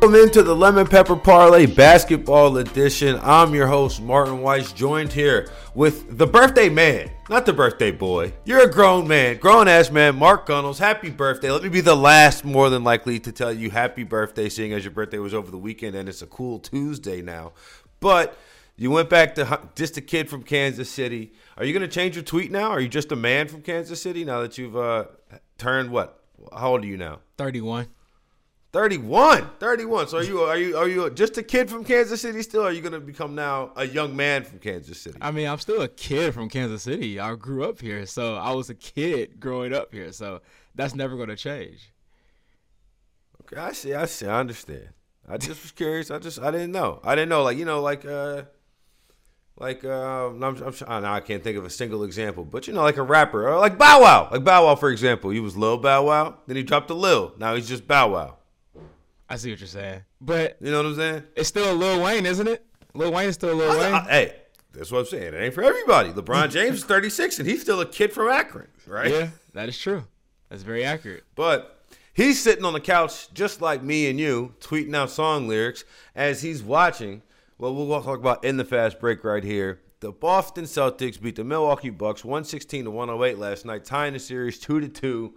Welcome into the Lemon Pepper Parlay Basketball Edition. I'm your host, Martin Weiss, joined here with the birthday man, not the birthday boy. You're a grown man, grown ass man, Mark Gunnels. Happy birthday. Let me be the last, more than likely, to tell you happy birthday, seeing as your birthday was over the weekend and it's a cool Tuesday now. But you went back to just a kid from Kansas City. Are you going to change your tweet now? Are you just a man from Kansas City now that you've uh, turned what? How old are you now? 31. 31 31 so are you are you are you just a kid from kansas city still are you going to become now a young man from kansas city? I mean i'm still a kid from kansas city. I grew up here so i was a kid growing up here so that's never going to change. Okay i see i see i understand. I just was curious i just i didn't know. I didn't know like you know like uh like uh, I'm, I'm, I can't think of a single example, but you know, like a rapper, like Bow Wow, like Bow Wow, for example. He was Lil Bow Wow, then he dropped a Lil. Now he's just Bow Wow. I see what you're saying, but you know what I'm saying? It's still a Lil Wayne, isn't it? Lil Wayne is still a Lil I, Wayne. I, hey, that's what I'm saying. It ain't for everybody. LeBron James is 36, and he's still a kid from Akron, right? Yeah, that is true. That's very accurate. But he's sitting on the couch just like me and you, tweeting out song lyrics as he's watching. Well, we'll talk about in the fast break right here. The Boston Celtics beat the Milwaukee Bucks 116 to 108 last night, tying the series 2 to 2.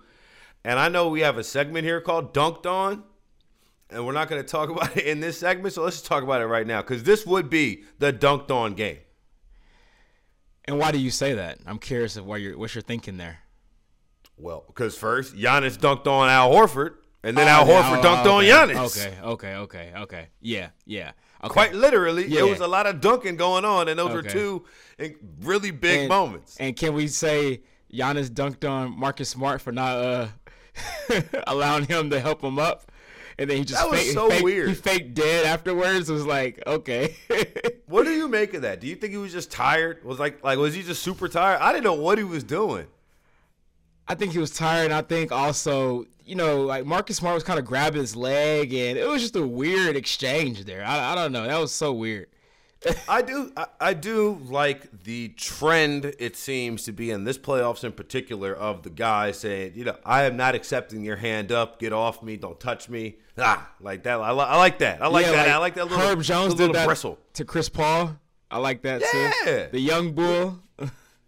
And I know we have a segment here called Dunked On and we're not going to talk about it in this segment. So let's just talk about it right now because this would be the dunked on game. And why do you say that? I'm curious of what you're what you're thinking there. Well, because first Giannis dunked on Al Horford, and then oh, Al Horford oh, dunked okay. on Giannis. Okay, okay, okay, okay. Yeah, yeah. Okay. Quite literally, yeah. there was a lot of dunking going on, and those okay. were two really big and, moments. And can we say Giannis dunked on Marcus Smart for not uh, allowing him to help him up? And then he just that was fake, so weird. He faked dead afterwards. It was like okay. what do you make of that? Do you think he was just tired? Was like like was he just super tired? I didn't know what he was doing. I think he was tired. And I think also, you know, like Marcus Smart was kind of grabbing his leg, and it was just a weird exchange there. I, I don't know. That was so weird. I do I, I, do like the trend it seems to be in this playoffs in particular of the guy saying, you know, I am not accepting your hand up, get off me, don't touch me. Ah, like that. I, li- I like that. I like yeah, that. Like I like that little Herb Jones little did that bristle. to Chris Paul. I like that yeah. too. The young bull.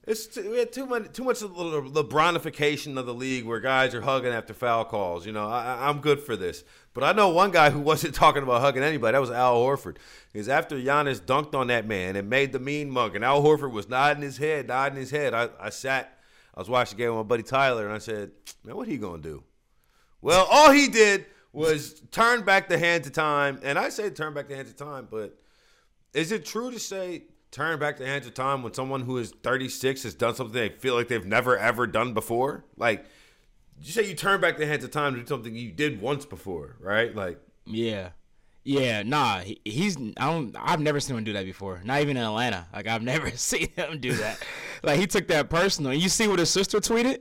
It's too, we had too much too much the LeBronification of the league where guys are hugging after foul calls. You know, I, I'm good for this. But I know one guy who wasn't talking about hugging anybody. That was Al Horford. Because after Giannis dunked on that man and made the mean mug, and Al Horford was nodding his head, nodding his head, I, I sat, I was watching the game with my buddy Tyler, and I said, man, what he to do? Well, all he did was turn back the hands of time. And I say turn back the hands of time, but is it true to say turn back the hands of time when someone who is 36 has done something they feel like they've never ever done before? Like, you say you turn back the hands of time to do something you did once before, right? Like, yeah, yeah, nah. He, he's I don't. I've never seen him do that before. Not even in Atlanta. Like I've never seen him do that. like he took that personal. And you see what his sister tweeted?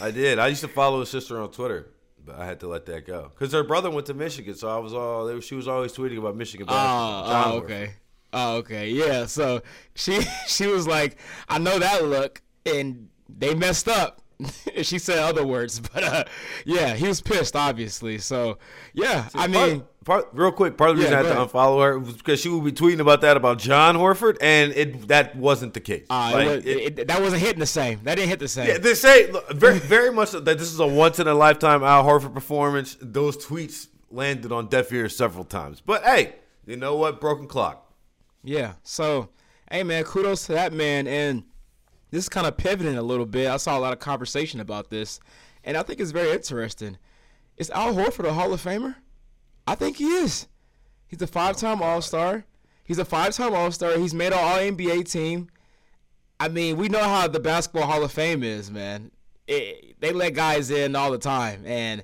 I did. I used to follow his sister on Twitter but I had to let that go because her brother went to Michigan, so I was all she was always tweeting about Michigan basketball. Oh, oh okay. Oh, okay. Yeah. So she she was like, I know that look, and they messed up. she said other words, but uh, yeah, he was pissed, obviously. So yeah, See, I mean, part, real quick, part of the yeah, reason I had to unfollow her was because she would be tweeting about that about Jon Horford, and it that wasn't the case. Uh, like, it was, it, it, that wasn't hitting the same. That didn't hit the same. Yeah, they say very very much that this is a once in a lifetime Al Horford performance. Those tweets landed on deaf ears several times, but hey, you know what? Broken clock. Yeah. So, hey man, kudos to that man. And this is kind of pivoting a little bit. I saw a lot of conversation about this, and I think it's very interesting. Is Al Horford a Hall of Famer? I think he is. He's a five-time oh, All-Star. He's a five-time All-Star. He's made an All-NBA team. I mean, we know how the Basketball Hall of Fame is, man. It, they let guys in all the time, and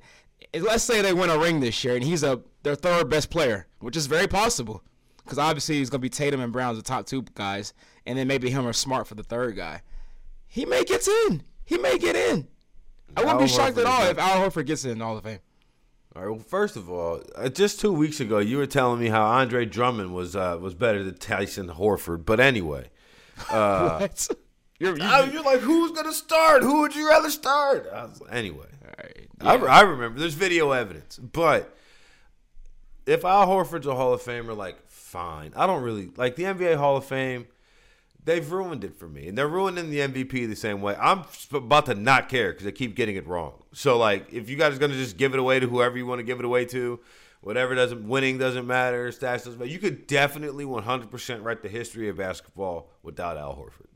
let's say they win a ring this year, and he's a their third best player, which is very possible because obviously he's gonna be Tatum and Brown's the top two guys, and then maybe him or Smart for the third guy. He may get in. He may get in. I wouldn't Al be shocked Horford at all if Al Horford gets in All of Fame. All right. Well, first of all, uh, just two weeks ago, you were telling me how Andre Drummond was uh, was better than Tyson Horford. But anyway, uh, what? You're, you, are you are like, who's gonna start? Who would you rather start? I was, anyway, yeah. I, I remember. There's video evidence, but if Al Horford's a Hall of Famer, like fine. I don't really like the NBA Hall of Fame. They've ruined it for me, and they're ruining the MVP the same way. I'm about to not care because they keep getting it wrong. So like, if you guys are gonna just give it away to whoever you want to give it away to, whatever doesn't winning doesn't matter, stats doesn't matter. You could definitely 100% write the history of basketball without Al Horford.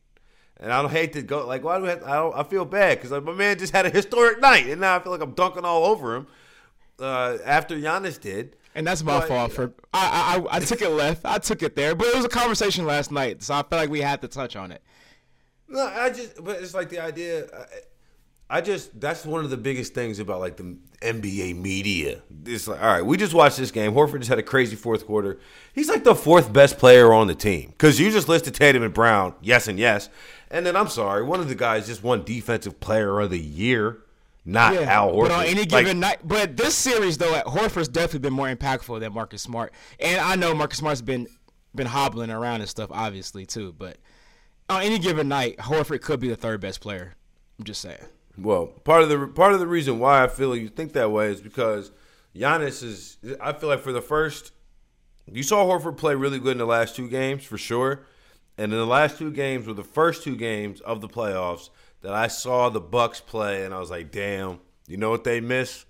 And I don't hate to go like why do I? Have, I, don't, I feel bad because like, my man just had a historic night, and now I feel like I'm dunking all over him uh, after Giannis did. And that's my but, fault for I, I I took it left. I took it there, but it was a conversation last night, so I felt like we had to touch on it. No, I just but it's like the idea. I, I just that's one of the biggest things about like the NBA media. It's like all right, we just watched this game. Horford just had a crazy fourth quarter. He's like the fourth best player on the team because you just listed Tatum and Brown, yes and yes, and then I'm sorry, one of the guys just won Defensive Player of the Year not yeah, Al Horford. But on any given like, night, but this series though, Horford's definitely been more impactful than Marcus Smart, and I know Marcus Smart's been been hobbling around and stuff, obviously too. But on any given night, Horford could be the third best player. I'm just saying. Well, part of the part of the reason why I feel you think that way is because Giannis is. I feel like for the first, you saw Horford play really good in the last two games for sure, and in the last two games were the first two games of the playoffs that I saw the Bucks play and I was like, damn, you know what they miss?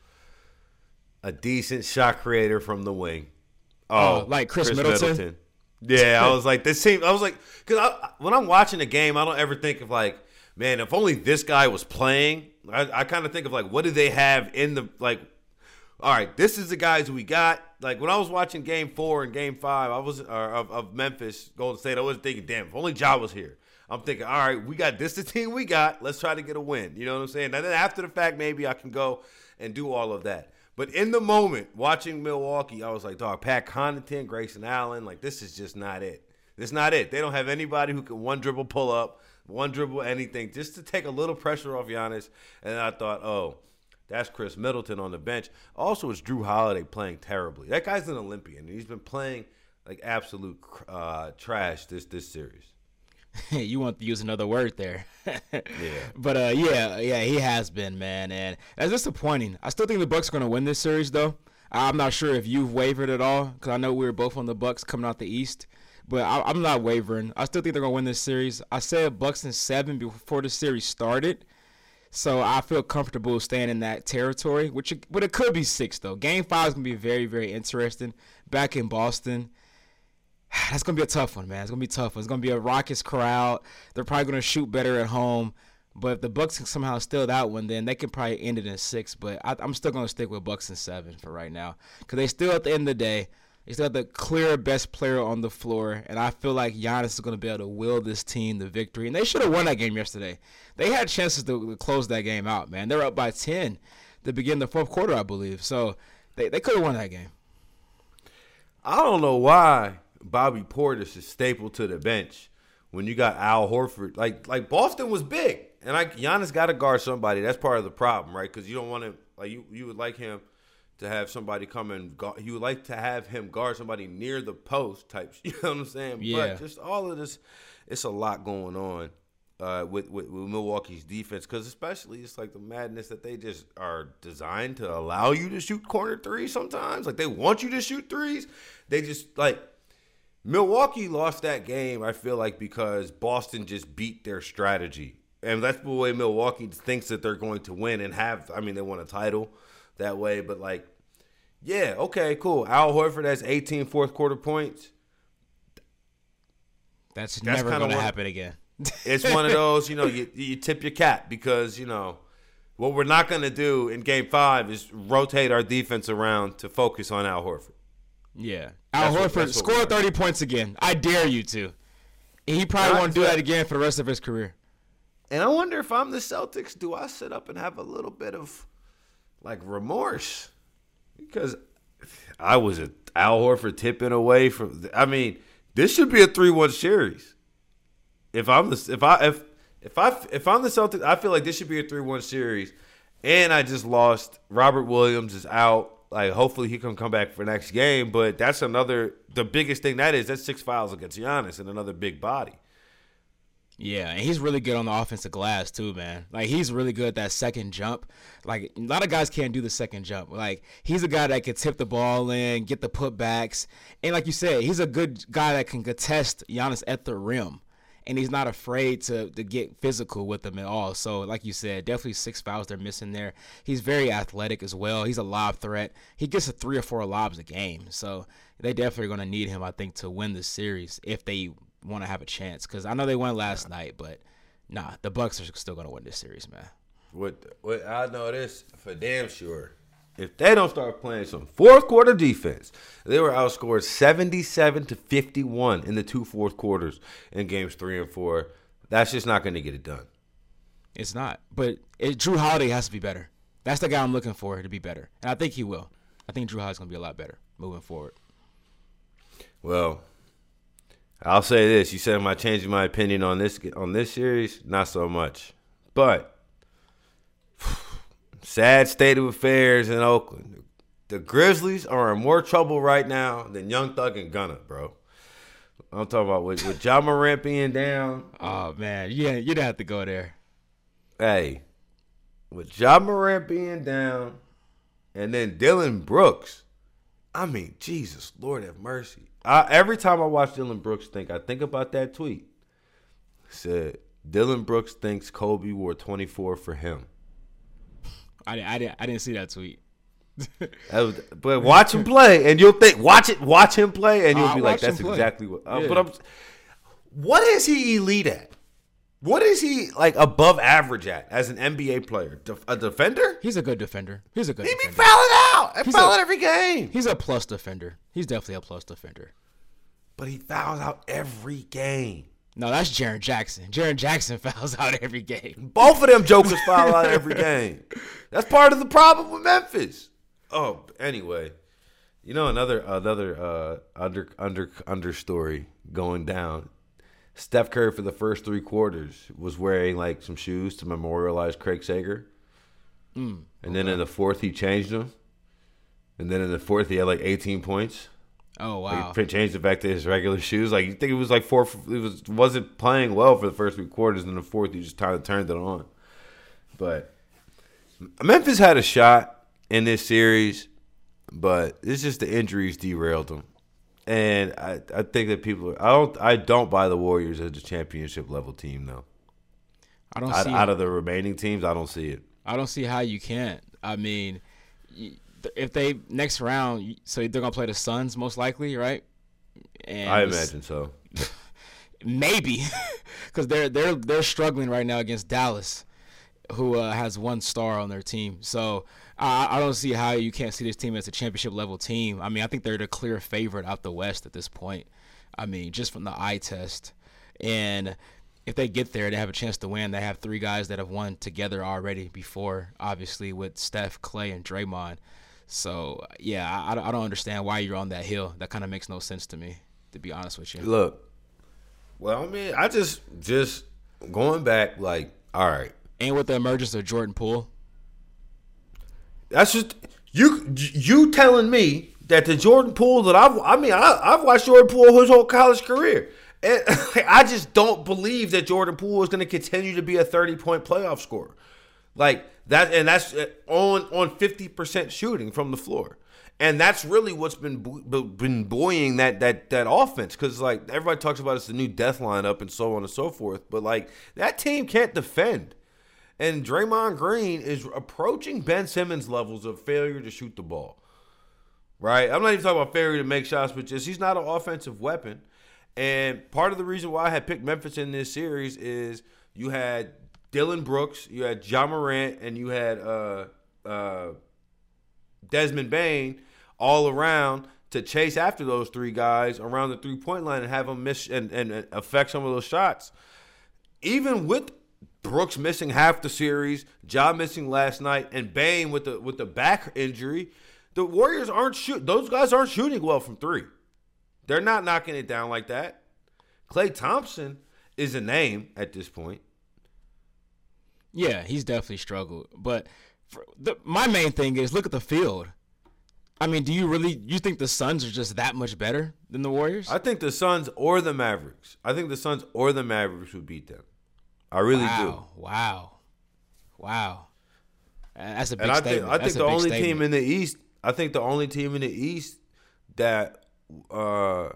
A decent shot creator from the wing. Oh, oh like Chris, Khris Middleton? Middleton. Yeah, I was like, this seems. I was like, because when I'm watching a game, I don't ever think of like, man, if only this guy was playing. I, I kind of think of like, what do they have in the like? All right, this is the guys we got. Like when I was watching Game Four and Game Five, I was of, of Memphis Golden State. I was thinking, damn, if only Ja was here. I'm thinking, all right, we got this the team we got. Let's try to get a win. You know what I'm saying? And then after the fact, maybe I can go and do all of that. But in the moment, watching Milwaukee, I was like, dog, Pat Connaughton, Grayson Allen, like this is just not it. This is not it. They don't have anybody who can one dribble pull up, one dribble anything, just to take a little pressure off Giannis. And I thought, oh, that's Khris Middleton on the bench. Also, it's Jrue Holiday playing terribly. That guy's an Olympian, and he's been playing like absolute uh, trash this this series. you want to use another word there. yeah. But uh, yeah, yeah, he has been, man, and that's disappointing. I still think the Bucks are going to win this series, though. I'm not sure if you've wavered at all because I know we were both on the Bucks coming out the East, but I, am not wavering. I still think they're going to win this series. I said Bucks in seven before the series started, so I feel comfortable staying in that territory. Which, but it could be six though. Game five is going to be very, very interesting. Back in Boston. that's gonna be a tough one, man. It's gonna be tough. It's gonna be a raucous crowd. They're probably gonna shoot better at home. But if the Bucks can somehow steal that one, then they can probably end it in six. But I, am still gonna stick with Bucks in seven for right now, because they still at the end of the day, they still have the clear best player on the floor, and I feel like Giannis is gonna be able to will this team the victory. And they should have won that game yesterday. They had chances to, to close that game out, man. They're up by ten to begin the fourth quarter, I believe. So they they could have won that game. I don't know why Bobby Portis is staple to the bench when you got Al Horford. Like like Boston was big, and like Giannis got to guard somebody. That's part of the problem, right? Because you don't want to like you you would like him to have somebody come and guard, you would like to have him guard somebody near the post type. You know what I'm saying? Yeah. But just all of this, it's a lot going on. Uh, with, with, with Milwaukee's defense, because especially it's like the madness that they just are designed to allow you to shoot corner threes sometimes. Like they want you to shoot threes. They just like Milwaukee lost that game, I feel like, because Boston just beat their strategy. And that's the way Milwaukee thinks that they're going to win and have, I mean, they won a title that way. But, like, yeah, okay, cool. Al Horford has 18 fourth quarter points. That's, that's never going to happen again. it's one of those, you know, you, you tip your cap because, you know, what we're not going to do in game five is rotate our defense around to focus on Al Horford. Yeah. Al Horford, what, score 30 points again. I dare you to. He probably won't do that again for the rest of his career. And I wonder if I'm the Celtics, do I sit up and have a little bit of like remorse? Because I was a Al Horford tipping away from I mean, this should be a 3-1 series. If I'm the if I if if I if I'm the Celtics, I feel like this should be a 3-1 series. And I just lost Robert Williams is out. Like hopefully he can come back for next game, but that's another the biggest thing that is that's six fouls against Giannis and another big body. Yeah, and he's really good on the offensive glass too, man. Like he's really good at that second jump. Like a lot of guys can't do the second jump. Like he's a guy that can tip the ball in, get the putbacks, and like you said, he's a good guy that can contest Giannis at the rim, and he's not afraid to to get physical with them at all. So like you said, definitely six fouls they're missing there. He's very athletic as well. He's a lob threat. He gets a three or four lobs a game. So they definitely are going to need him, I think, to win the series if they want to have a chance because I know they won last yeah. night, but nah, the Bucks are still gonna win this series, man. What what I know this for damn sure. If they don't start playing some fourth quarter defense, they were outscored 77 to 51 in the two fourth quarters in games three and four. That's just not going to get it done. It's not. But it, Jrue Holiday has to be better. That's the guy I'm looking for to be better. And I think he will. I think Jrue Holiday's going to be a lot better moving forward. Well, I'll say this: you said, "Am I changing my opinion on this on this series?" Not so much, but sad state of affairs in Oakland. The Grizzlies are in more trouble right now than Young Thug and Gunna, bro. I'm talking about with, with Ja Morant being down. Oh man, yeah, you'd have to go there. Hey, with Ja Morant being down, and then Dillon Brooks. I mean, Jesus, Lord have mercy. I, every time I watch Dillon Brooks think, I think about that tweet. It said Dillon Brooks thinks Kobe wore 24 for him. I, I, didn't, I didn't see that tweet. was, but watch him play, and you'll think. Watch it. Watch him play, and you'll be like, "That's exactly what." Uh, yeah. But I'm. What is he elite at? What is he like above average at as an NBA player? A defender? He's a good defender. He's a good. He defender. be fouling out. I foul every game. He's a plus defender. He's definitely a plus defender. But he fouls out every game. No, that's Jaren Jackson. Jaren Jackson fouls out every game. Both of them jokers foul out every game. That's part of the problem with Memphis. Oh, anyway, you know another another uh, under under under story going down Steph Curry for the first three quarters was wearing like some shoes to memorialize Craig Sager. Mm, and then in the fourth he changed them. And then in the fourth he had like 18 points. Oh wow! Like, changed it back to his regular shoes. Like you think it was like four. It was wasn't playing well for the first three quarters. And in the fourth he just kind of turned it on. But Memphis had a shot in this series, but it's just the injuries derailed them and I, I think that people I don't I don't buy the Warriors as a championship level team though. I don't out, see out of the remaining teams. I don't see it. I don't see how you can't. I mean, if they next round, so they're gonna play the Suns most likely, right? And I imagine so. maybe, because they're they're they're struggling right now against Dallas, who uh, has one star on their team. So I, I don't see how you can't see this team as a championship level team. I mean, I think they're the clear favorite out the West at this point. I mean, just from the eye test. And if they get there, they have a chance to win. They have three guys that have won together already before, obviously, with Steph, Clay, and Draymond. So, yeah, I, I don't understand why you're on that hill. That kind of makes no sense to me, to be honest with you. Look, well, I mean, I just, just going back, like, all right. And with the emergence of Jordan Poole, that's just you you telling me that the Jordan Poole that I've I mean I, I've watched Jordan Poole his whole college career. And I just don't believe that Jordan Poole is going to continue to be a 30 point playoff scorer. Like that and that's uh, on on 50% shooting from the floor. And that's really what's been been buoying that that that offense cuz like everybody talks about it's the new death lineup and so on and so forth, but like that team can't defend. And Draymond Green is approaching Ben Simmons levels of failure to shoot the ball. Right? I'm not even talking about failure to make shots, but just he's not an offensive weapon. And part of the reason why I had picked Memphis in this series is you had Dillon Brooks, you had Ja Morant, and you had uh, uh, Desmond Bane all around to chase after those three guys around the three point line and have them miss and, and, affect some of those shots. Even with Brooks missing half the series, John missing last night, and Bain with the with the back injury. The Warriors aren't shoot; those guys aren't shooting well from three. They're not knocking it down like that. Klay Thompson is a name at this point. Yeah, he's definitely struggled. But the, my main thing is look at the field. I mean, do you really you think the Suns are just that much better than the Warriors? I think the Suns or the Mavericks. I think the Suns or the Mavericks would beat them. I really do. wow. Wow. Wow. Uh, That's a big. And I statement. think I That's think the only team in the East, I think the only team in the East that uh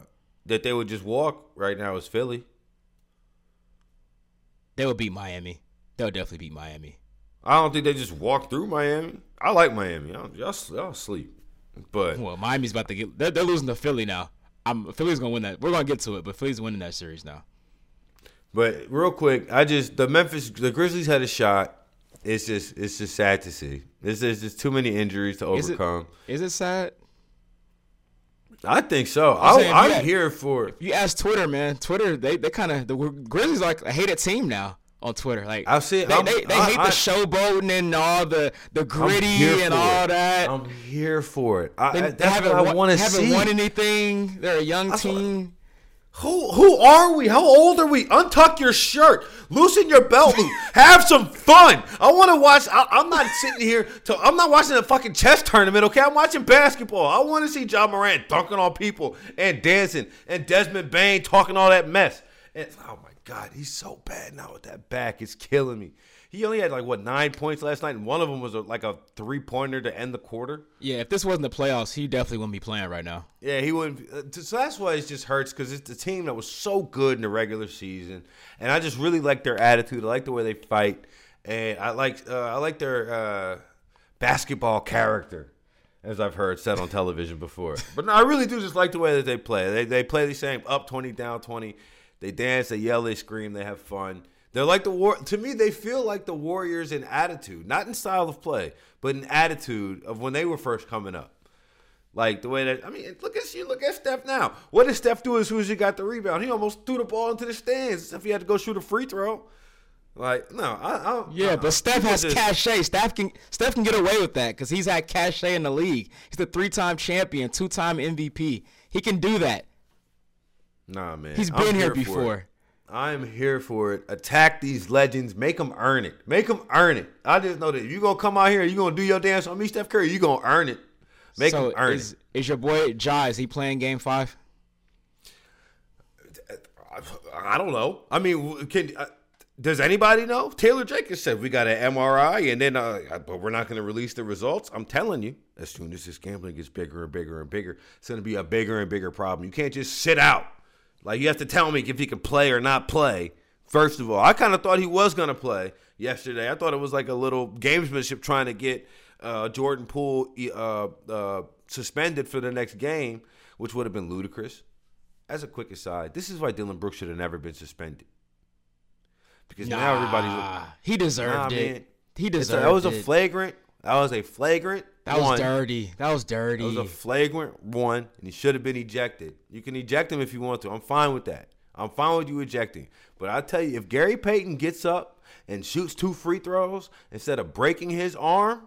that they would just walk right now is Philly. they would beat Miami. They'll definitely beat Miami. I don't think they just walk through Miami. I like Miami. Y'all, y'all, y'all sleep. But Well, Miami's about to get. They're, they're losing to Philly now. I'm Philly's gonna win that. We're gonna get to it, but Philly's winning that series now. But real quick, I just the Memphis the Grizzlies had a shot. It's just it's just sad to see. There's there's just too many injuries to Is overcome. Is it sad? I think so. I'm I, yeah. here for it. You ask Twitter, man. Twitter, they they kind of the Grizzlies are like a hated team now on Twitter. Like I see- they they, they I- hate I- the showboating and all the the gritty and all it. that. I'm here for it. I, they, I- that's haven't what I won- want to haven't won anything. They're a young what- team. Who who are we? How old are we? Untuck your shirt, loosen your belt loop, have some fun. I want to watch. I, I'm not sitting here. To, I'm not watching a fucking chess tournament. Okay, I'm watching basketball. I want to see Ja Morant dunking on people and dancing, and Desmond Bane talking all that mess. And oh my god, he's so bad now with that back. It's killing me. He only had like what nine points last night, and one of them was a, like a three pointer to end the quarter. Yeah, if this wasn't the playoffs, he definitely wouldn't be playing right now. Yeah, he wouldn't. uh, So that's why it just hurts because it's the team that was so good in the regular season, and I just really like their attitude. I like the way they fight, and I like uh, I like their uh, basketball character, as I've heard said on television before. But no, I really do just like the way that they play. They they play the same up twenty, down twenty. They dance, they yell, they scream, they have fun. They're like the war. To me, they feel like the Warriors in attitude, not in style of play, but in attitude of when they were first coming up. Like the way that I mean, look at you, look at Steph now. What did Steph do as soon as he got the rebound? He almost threw the ball into the stands if he had to go shoot a free throw. Like no, I, I Yeah, I- but uh-uh. Steph has just- cachet. Steph can Steph can get away with that because he's had cachet in the league. He's the three-time champion, two-time MVP. He can do that. Nah, man, He's been here it. before. I'm here for it. Attack these legends. Make them earn it. Make them earn it. I just know that if you gonna come out here, you gonna do your dance on me, Steph Curry. You gonna earn it. Make so them earn is, it. is your boy Ja? Is he playing Game Five? I- I don't know. I mean, can uh, does anybody know? Taylor Jenkins said we got an MRI, and then uh, but we're not going to release the results. I'm telling you, as soon as this gambling gets bigger and bigger and bigger, it's going to be a bigger and bigger problem. You can't just sit out. Like you have to tell me if he can play or not play. First of all, I kind of thought he was going to play yesterday. I thought it was like a little gamesmanship trying to get uh, Jordan Poole uh, uh, suspended for the next game, which would have been ludicrous as a quick aside, this is why Dillon Brooks should have never been suspended. Because now everybody's Nah, he deserved Nah, it. man. He It's a- that was a flagrant. That was a flagrant. That one. was dirty. That was dirty. It was a flagrant one, and he should have been ejected. You can eject him if you want to. I'm fine with that. I'm fine with you ejecting. But I tell you, if Gary Payton gets up and shoots two free throws instead of breaking his arm,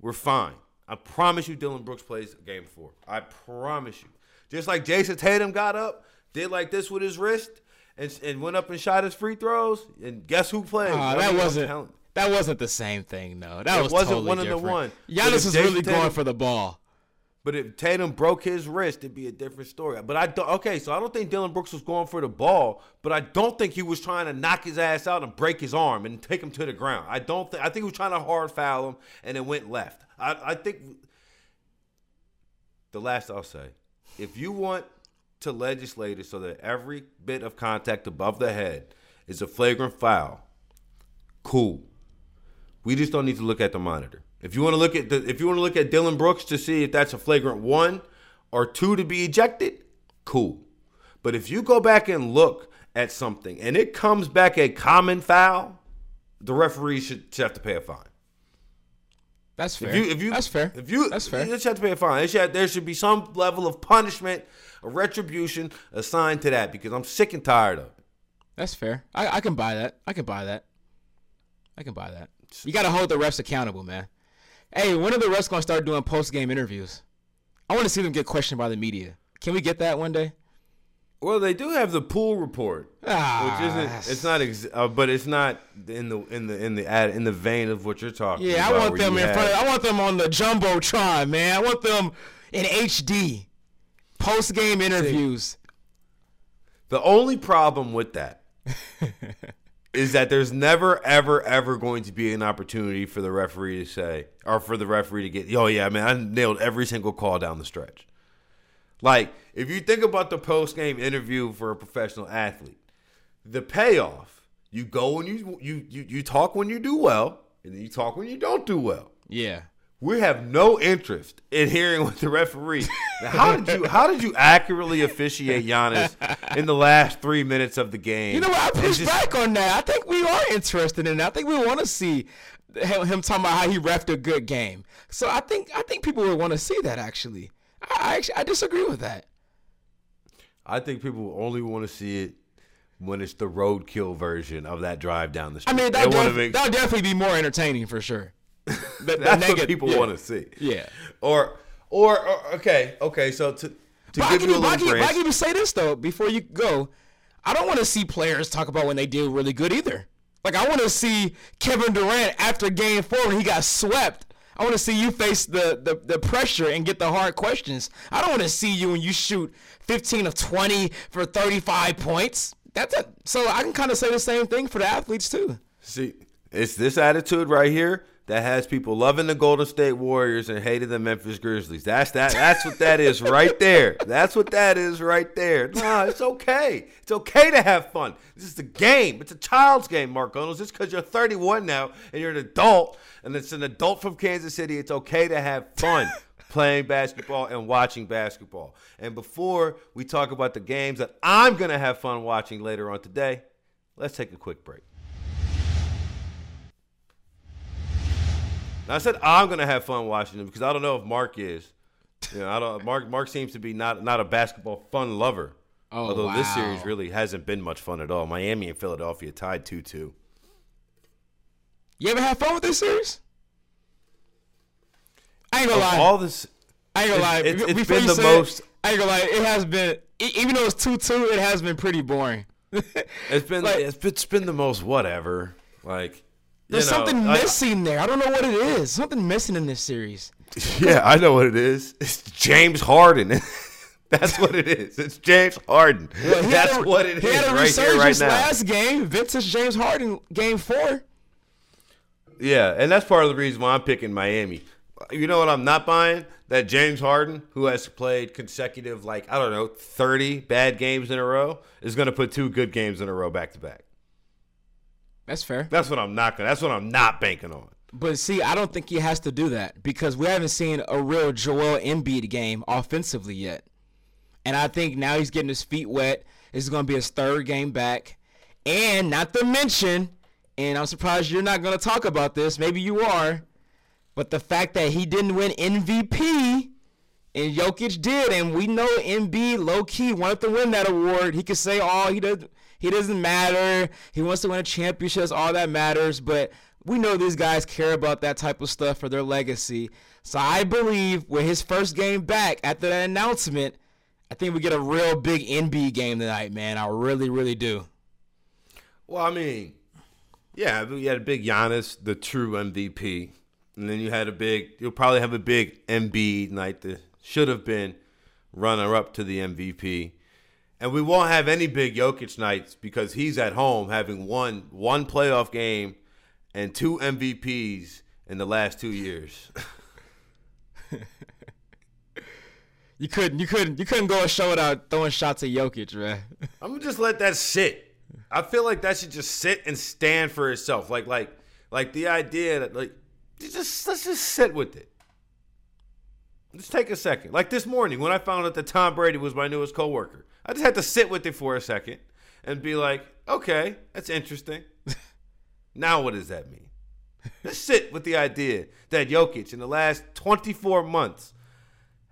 we're fine. I promise you, Dillon Brooks plays game four. I promise you. Just like Jayson Tatum got up, did like this with his wrist, and, and went up and shot his free throws, and guess who played? Ah, that wasn't. That wasn't the same thing, though. That It was wasn't totally one and the one. Giannis Jason really going for the ball. But if Tatum broke his wrist, it'd be a different story. But I don't, okay, so I don't think Dillon Brooks was going for the ball, but I don't think he was trying to knock his ass out and break his arm and take him to the ground. I don't think. I think he was trying to hard foul him and it went left. I, I think the last I'll say, if you want to legislate it so that every bit of contact above the head is a flagrant foul, cool. We just don't need to look at the monitor. If you want to look at the, if you want to look at Dillon Brooks to see if that's a flagrant one or two to be ejected, cool. But if you go back and look at something and it comes back a common foul, the referee should, should have to pay a fine. That's fair. If you, if you, That's fair. If you, That's fair. You should have to pay a fine. There should, there should be some level of punishment, a retribution assigned to that because I'm sick and tired of it. That's fair. I, I can buy that. I can buy that. I can buy that. You got to hold the refs accountable, man. Hey, when are the refs gonna start doing post game interviews? I want to see them get questioned by the media. Can we get that one day? Well, they do have the pool report, Ah, which isn't. It's not. Ex- uh, but it's not in the in the in the ad, in the vein of what you're talking. Yeah, I want them in have- front. Of, I want them on the jumbotron, man. I want them in HD. Post game interviews. The only problem with that is that there's never, ever, ever going to be an opportunity for the referee to say, or for the referee to get, oh yeah, man, I nailed every single call down the stretch. Like, if you think about the post game interview for a professional athlete, the payoff, you go and you you you, you talk when you do well, and then you talk when you don't do well. Yeah. We have no interest in hearing what the referee. Now, how did you how did you accurately officiate Giannis in the last three minutes of the game? You know what? I push just- back on that. I think we are interested in it. I think we want to see him, him talking about how he refed a good game. So I think I think people would want to see that. Actually, I, I actually I disagree with that. I think people only want to see it when it's the roadkill version of that drive down the street. I mean, that def- make- that'll definitely be more entertaining for sure. The that's negative- what people yeah. want to see. Yeah. Or, or or okay, okay. So to to But give can, you a I, little can, I can even say this though before you go. I don't want to see players talk about when they do really good either. Like I want to see Kevin Durant after Game Four when he got swept. I want to see you face the, the the pressure and get the hard questions. I don't want to see you when you shoot 15 of 20 for 35 points. That's a, so I can kind of say the same thing for the athletes too. See, it's this attitude right here that has people loving the Golden State Warriors and hating the Memphis Grizzlies. That's that. That's what that is right there. That's what that is right there. Nah, it's okay. It's okay to have fun. This is a game. It's a child's game, Mark Reynolds. Just because you're 31 now and you're an adult, and it's an adult from Kansas City, it's okay to have fun. Playing basketball and watching basketball. And before we talk about the games that I'm going to have fun watching later on today, let's take a quick break. Now I said I'm gonna have fun watching them because I don't know if Mark is. You know, I don't. Mark Mark seems to be not not a basketball fun lover. Oh, Although this series really hasn't been much fun at all. Miami and Philadelphia tied two two. You ever have fun with this series? I ain't gonna lie. All this. I ain't gonna lie. It's- it's been the most- I ain't gonna lie. It has been, even though it's two two, it has been pretty boring. It's been Like- it's been the most whatever. Like There's know, something I- missing there. I don't know what it is. Something missing in this series. Yeah, I know what it is. It's James Harden. That's what it is. It's James Harden. Well, he That's a- what it he is had a right here, right resurgence now. last game. Vintage James Harden, game four. Yeah, and that's part of the reason why I'm picking Miami. You know what I'm not buying? That James Harden, who has played consecutive, like, I don't know, 30 bad games in a row, is going to put two good games in a row back to back. That's fair. That's what I'm not to, that's what I'm not banking on. But see, I don't think he has to do that because we haven't seen a real Joel Embiid game offensively yet. And I think now he's getting his feet wet. This is going to be his third game back. And not to mention, and I'm surprised you're not going to talk about this, maybe you are, but the fact that he didn't win MVP and Jokic did, and we know Embiid low key wanted to win that award. He could say, "Oh, he does. He doesn't matter. He wants to win a championship. All that matters." But we know these guys care about that type of stuff for their legacy. So I believe with his first game back after that announcement, I think we get a real big Embiid game tonight, man. I really, really do. Well, I mean, yeah, you had a big Giannis, the true MVP. And then you had a big, you'll probably have a big Embiid night that should have been runner up to the MVP. And we won't have any big Jokic nights because he's at home having won one playoff game and two MVPs in the last two years. You couldn't, you couldn't, you couldn't go a show without throwing shots at Jokic, man. I'm gonna just let that sit. I feel like that should just sit and stand for itself. Like like like the idea that like just let's just sit with it. Let's take a second. Like this morning when I found out that Tom Brady was my newest coworker, I just had to sit with it for a second and be like, okay, that's interesting. now what does that mean? Let's sit with the idea that Jokic in the last 24 months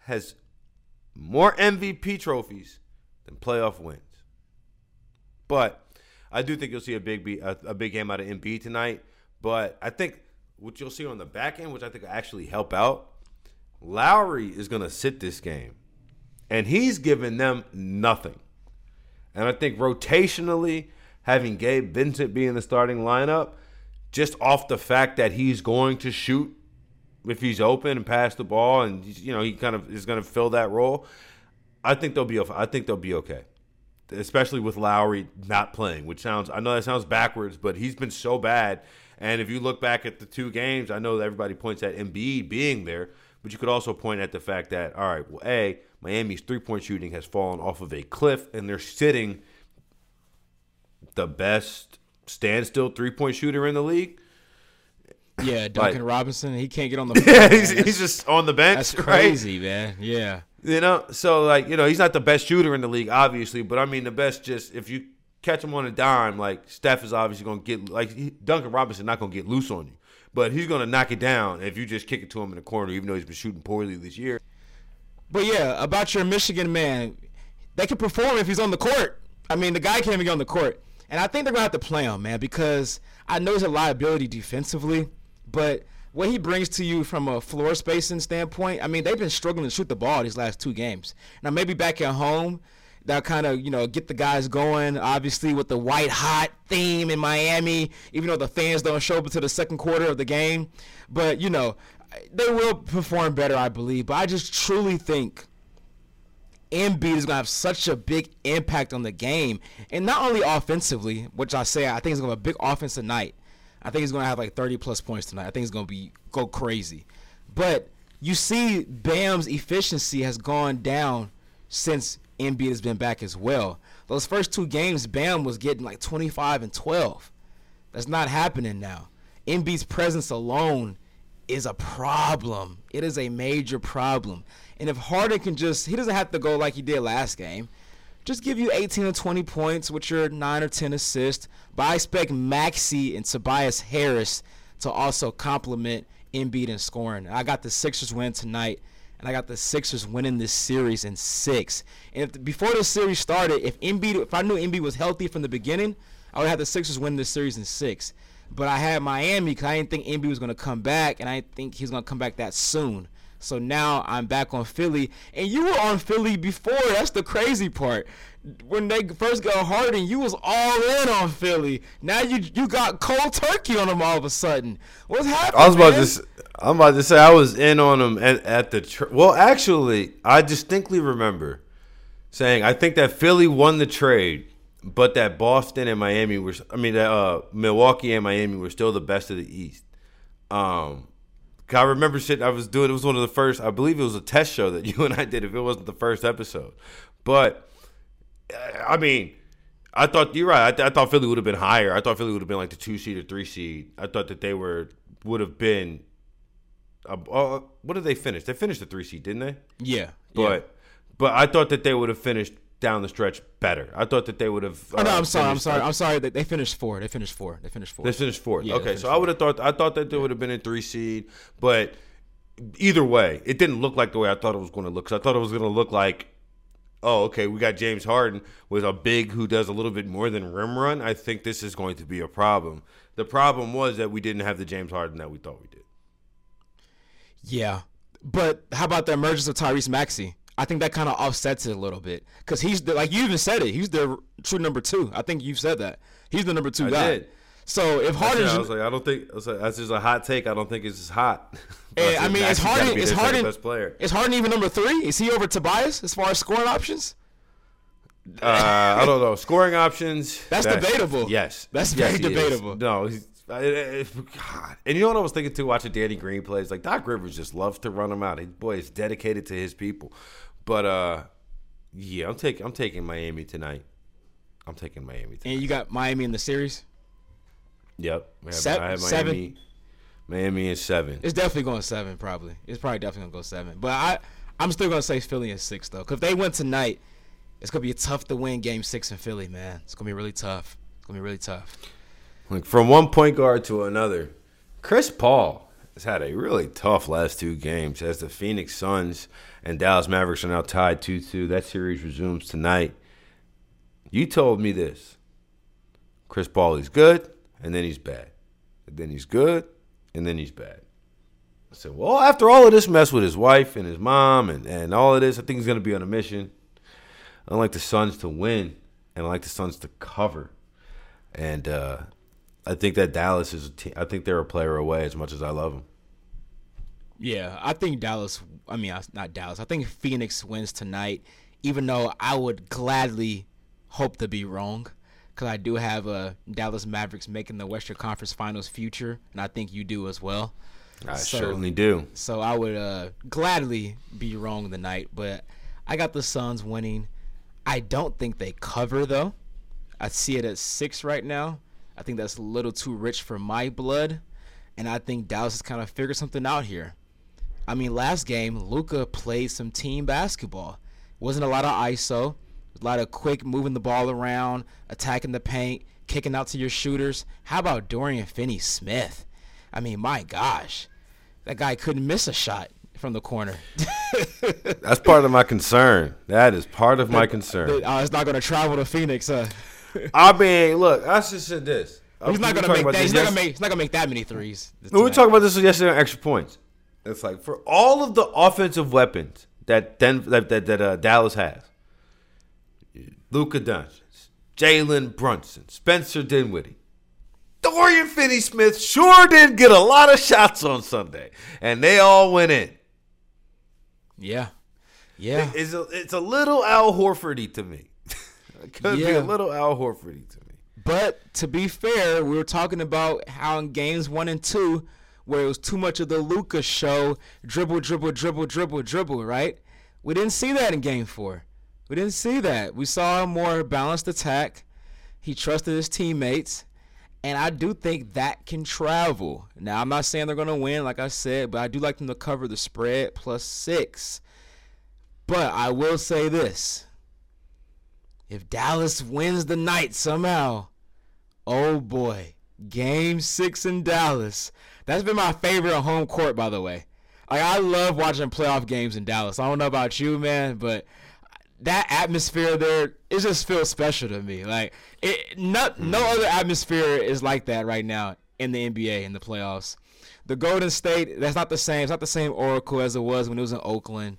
has more MVP trophies than playoff wins. But I do think you'll see a big be- a, a big game out of Embiid tonight. But I think what you'll see on the back end, which I think will actually help out, Lowry is going to sit this game, and he's giving them nothing. And I think rotationally, having Gabe Vincent be in the starting lineup, just off the fact that he's going to shoot if he's open and pass the ball, and you know he kind of is going to fill that role. I think they'll be. I think they'll be okay. especially with Lowry not playing, which sounds I know that sounds backwards, but he's been so bad. And if you look back at the two games, I know that everybody points at Embiid being there, but you could also point at the fact that all right, well, a Miami's three point shooting has fallen off of a cliff, and they're sitting the best standstill three point shooter in the league. Yeah, Duncan like, Robinson, he can't get on the floor. Yeah, he's, he's, just on the bench. That's crazy, right? man. Yeah. You know, so like, you know, he's not the best shooter in the league, obviously, but I mean, the best just if you catch him on a dime, like Steph is obviously going to get, like, he, Duncan Robinson not going to get loose on you, but he's going to knock it down if you just kick it to him in the corner, even though he's been shooting poorly this year. But yeah, about your Michigan man, they can perform if he's on the court. I mean, the guy can't even get on the court. And I think they're to have to play him, man, because I know he's a liability defensively, but what he brings to you from a floor spacing standpoint, I mean, they've been struggling to shoot the ball these last two games. Now, maybe back at home, that kind of you know get the guys going. Obviously, with the white hot theme in Miami, even though the fans don't show up until the second quarter of the game, but you know they will perform better, I believe. But I just truly think Embiid is gonna have such a big impact on the game, and not only offensively, which I say I think he's gonna have a big offense tonight. I think he's gonna have like 30 plus points tonight. I think he's gonna be go crazy, but you see, Bam's efficiency has gone down since Embiid has been back as well. Those first two games, Bam was getting like 25 and 12. That's not happening now. Embiid's presence alone is a problem. It is a major problem. And if Harden can just, he doesn't have to go like he did last game. Just give you 18 or 20 points with your 9 or 10 assists. But I expect Maxey and Tobias Harris to also complement Embiid in scoring. I got the Sixers win tonight and I got the Sixers winning this series in six. And if, before the series started, if Embiid, if I knew Embiid was healthy from the beginning, I would have the Sixers win this series in six. But I had Miami because I didn't think Embiid was going to come back, and I didn't think he's going to come back that soon. So now I'm back on Philly, and you were on Philly before. That's the crazy part. When they first got Harden, you was all in on Philly. Now you you got cold turkey on them all of a sudden. What's happening? I was about man? to. I'm about to say I was in on them at, at the. Tra- well, actually, I distinctly remember saying I think that Philly won the trade, but that Boston and Miami were. I mean, that uh, Milwaukee and Miami were still the best of the East. Um, I remember shit I was doing. It was one of the first. I believe it was a test show that you and I did. If it wasn't the first episode, but I mean. I thought you're right. I, th- I thought Philly would have been higher. I thought Philly would have been like the two seed or three seed. I thought that they were would have been uh, uh, what did they finish? They finished the three seed, didn't they? Yeah, but yeah. but I thought that they would have finished down the stretch better. I thought that they would have. Uh, oh no, I'm sorry, I'm sorry, I'm sorry. That they finished four. They finished four. They finished four. They finished fourth. Yeah, okay, so I would have thought I thought that they would have been a three seed, but either way, it didn't look like the way I thought it was going to look. Because I thought it was going to look like, oh, okay, we got James Harden with a big who does a little bit more than rim run. I think this is going to be a problem. The problem was that we didn't have the James Harden that we thought we did. Yeah, but how about the emergence of Tyrese Maxey? I think that kind of offsets it a little bit because he's the, like you even said it. He's the true number two. I think you've said that he's the number two I guy. Did. So if Harden, I was like, I don't think I like, that's just a hot take. I don't think it's just hot. And, I, mean, it's Harden. It's Harden. Best player. Is Harden even number three? Is he over Tobias as far as scoring options? Uh, I don't know. Scoring options. That's, that's debatable. Yes, that's yes, very debatable. Is. No, he's God. And you know what I was thinking too, watching Danny Green plays? Like Doc Rivers just loves to run him out. He boy is dedicated to his people. But uh yeah, I'm taking I'm taking Miami tonight. I'm taking Miami tonight. And you got Miami in the series? Yep. I have, Se- I have Miami, seven. Miami in seven. It's definitely going seven, probably. It's probably definitely gonna go seven. But I I'm still gonna say Philly in six though. Cause if they win tonight, it's gonna be tough to win game six in Philly, man. It's gonna be really tough. It's gonna be really tough. Like from one point guard to another. Chris Paul has had a really tough last two games as the Phoenix Suns and Dallas Mavericks are now tied 2 2. That series resumes tonight. You told me this Chris Paul is good, and then he's bad. And then he's good, and then he's bad. I said, well, after all of this mess with his wife and his mom and, and all of this, I think he's going to be on a mission. I like the Suns to win, and I like the Suns to cover. And uh, I think that Dallas is. I think they're a player away as much as I love them. Yeah, I think Dallas. I mean, not Dallas. I think Phoenix wins tonight. Even though I would gladly hope to be wrong because I do have uh, Dallas Mavericks making the Western Conference Finals future, and I think you do as well. I so, certainly do. So I would uh, gladly be wrong tonight, but I got the Suns winning. I don't think they cover though. I see it at six right now. I think that's a little too rich for my blood, and I think Dallas has kind of figured something out here. I mean, last game Luka played some team basketball. Wasn't a lot of ISO, a lot of quick moving the ball around, attacking the paint, kicking out to your shooters. How about Dorian Finney Smith? I mean, my gosh, that guy couldn't miss a shot from the corner. That's part of my concern. That is part of my concern. The, uh, it's not going to travel to Phoenix. Uh. I mean, look, I just said this. He's not going to make that. He's not to make. He's not to make that many threes. We were talking about this yesterday on extra points. It's like for all of the offensive weapons that Den- that that, that uh, Dallas has, Luka Doncic, Jalen Brunson, Spencer Dinwiddie, Dorian Finney-Smith sure did get a lot of shots on Sunday, and they all went in. Yeah, yeah. It's a, it's a little Al Horfordy to me. It could yeah. be a little Al Horfordy to me. But to be fair, we were talking about how in games one and two, where it was too much of the Luka show, dribble, dribble, dribble, dribble, dribble, right? We didn't see that in game four. We didn't see that. We saw a more balanced attack. He trusted his teammates. And I do think that can travel. Now, I'm not saying they're going to win, like I said, but I do like them to cover the spread plus six. But I will say this if Dallas wins the night somehow, oh boy, game six in Dallas. That's been my favorite home court, by the way. Like, I love watching playoff games in Dallas. I don't know about you, man, but that atmosphere there it just feels special to me. Like it, not no mm-hmm. other atmosphere is like that right now in the NBA in the playoffs. The Golden State, that's not the same. It's not the same oracle as it was when it was in Oakland.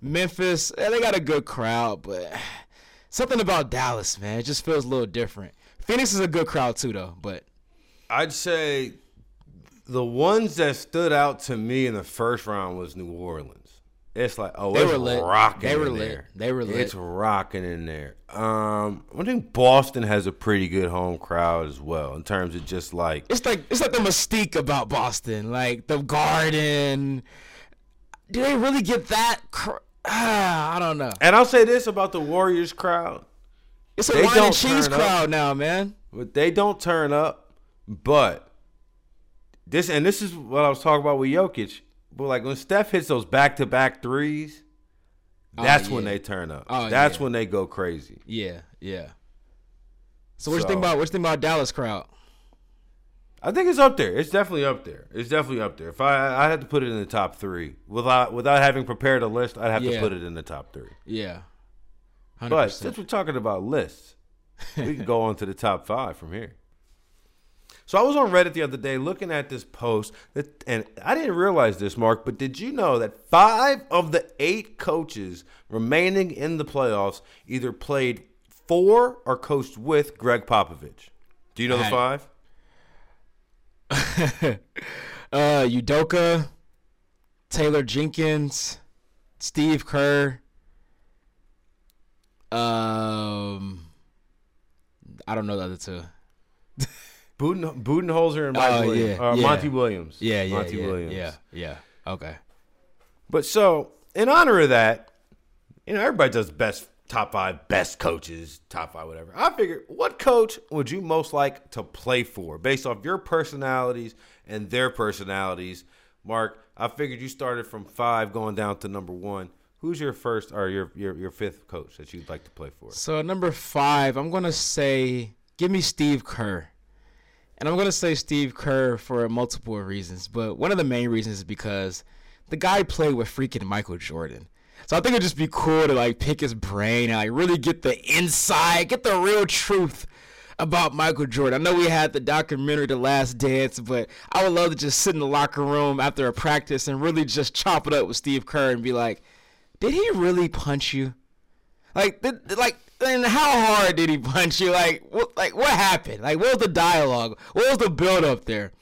Memphis, eh, they got a good crowd, but something about Dallas, man, it just feels a little different. Phoenix is a good crowd too, though. But I'd say the ones that stood out to me in the first round was New Orleans. It's like oh, they it's were lit. rocking. They were in lit. There. They were lit. It's rocking in there. Um, I think Boston has a pretty good home crowd as well in terms of just like it's like it's like the mystique about Boston, like the Garden. Do they really get that? Cr- ah, I don't know. And I'll say this about the Warriors crowd: it's a they wine and cheese crowd up, now, man. But they don't turn up. But this and this is what I was talking about with Jokic but like when Steph hits those back to back threes, oh, that's oh, yeah. when they turn up. Oh, that's yeah. when they go crazy. Yeah, yeah. So what so, you think about what you think about Dallas crowd? I think it's up there. It's definitely up there. It's definitely up there. If I I had to put it in the top three without without having prepared a list, I'd have yeah. to put it in the top three. Yeah. 100%. But since we're talking about lists, we can go on to the top five from here. So I was on Reddit the other day looking at this post, that, and I didn't realize this, Mark, but did you know that five of the eight coaches remaining in the playoffs either played for or coached with Gregg Popovich? Do you know the five? uh, Udoka, Taylor Jenkins, Steve Kerr. Um, I don't know the other two. Buden, Budenholzer and Mike oh, Williams, yeah, uh, yeah. Monty Williams. Yeah, yeah, Monty yeah, Williams. Yeah, yeah. Okay. But so, in honor of that, you know, everybody does best top five best coaches, top five, whatever. I figured, what coach would you most like to play for, based off your personalities and their personalities? Mark, I figured you started from five, going down to number one. Who's your first or your your, your fifth coach that you'd like to play for? So number five, I'm gonna say, give me Steve Kerr. And I'm going to say Steve Kerr for multiple reasons, but one of the main reasons is because the guy played with freaking Michael Jordan. So I think it'd just be cool to like pick his brain and like really get the inside, get the real truth about Michael Jordan. I know we had the documentary The Last Dance, but I would love to just sit in the locker room after a practice and really just chop it up with Steve Kerr and be like, did he really punch you? Like, did, like and how hard did he punch you? Like, what, like what happened? Like, what was the dialogue? What was the build up there?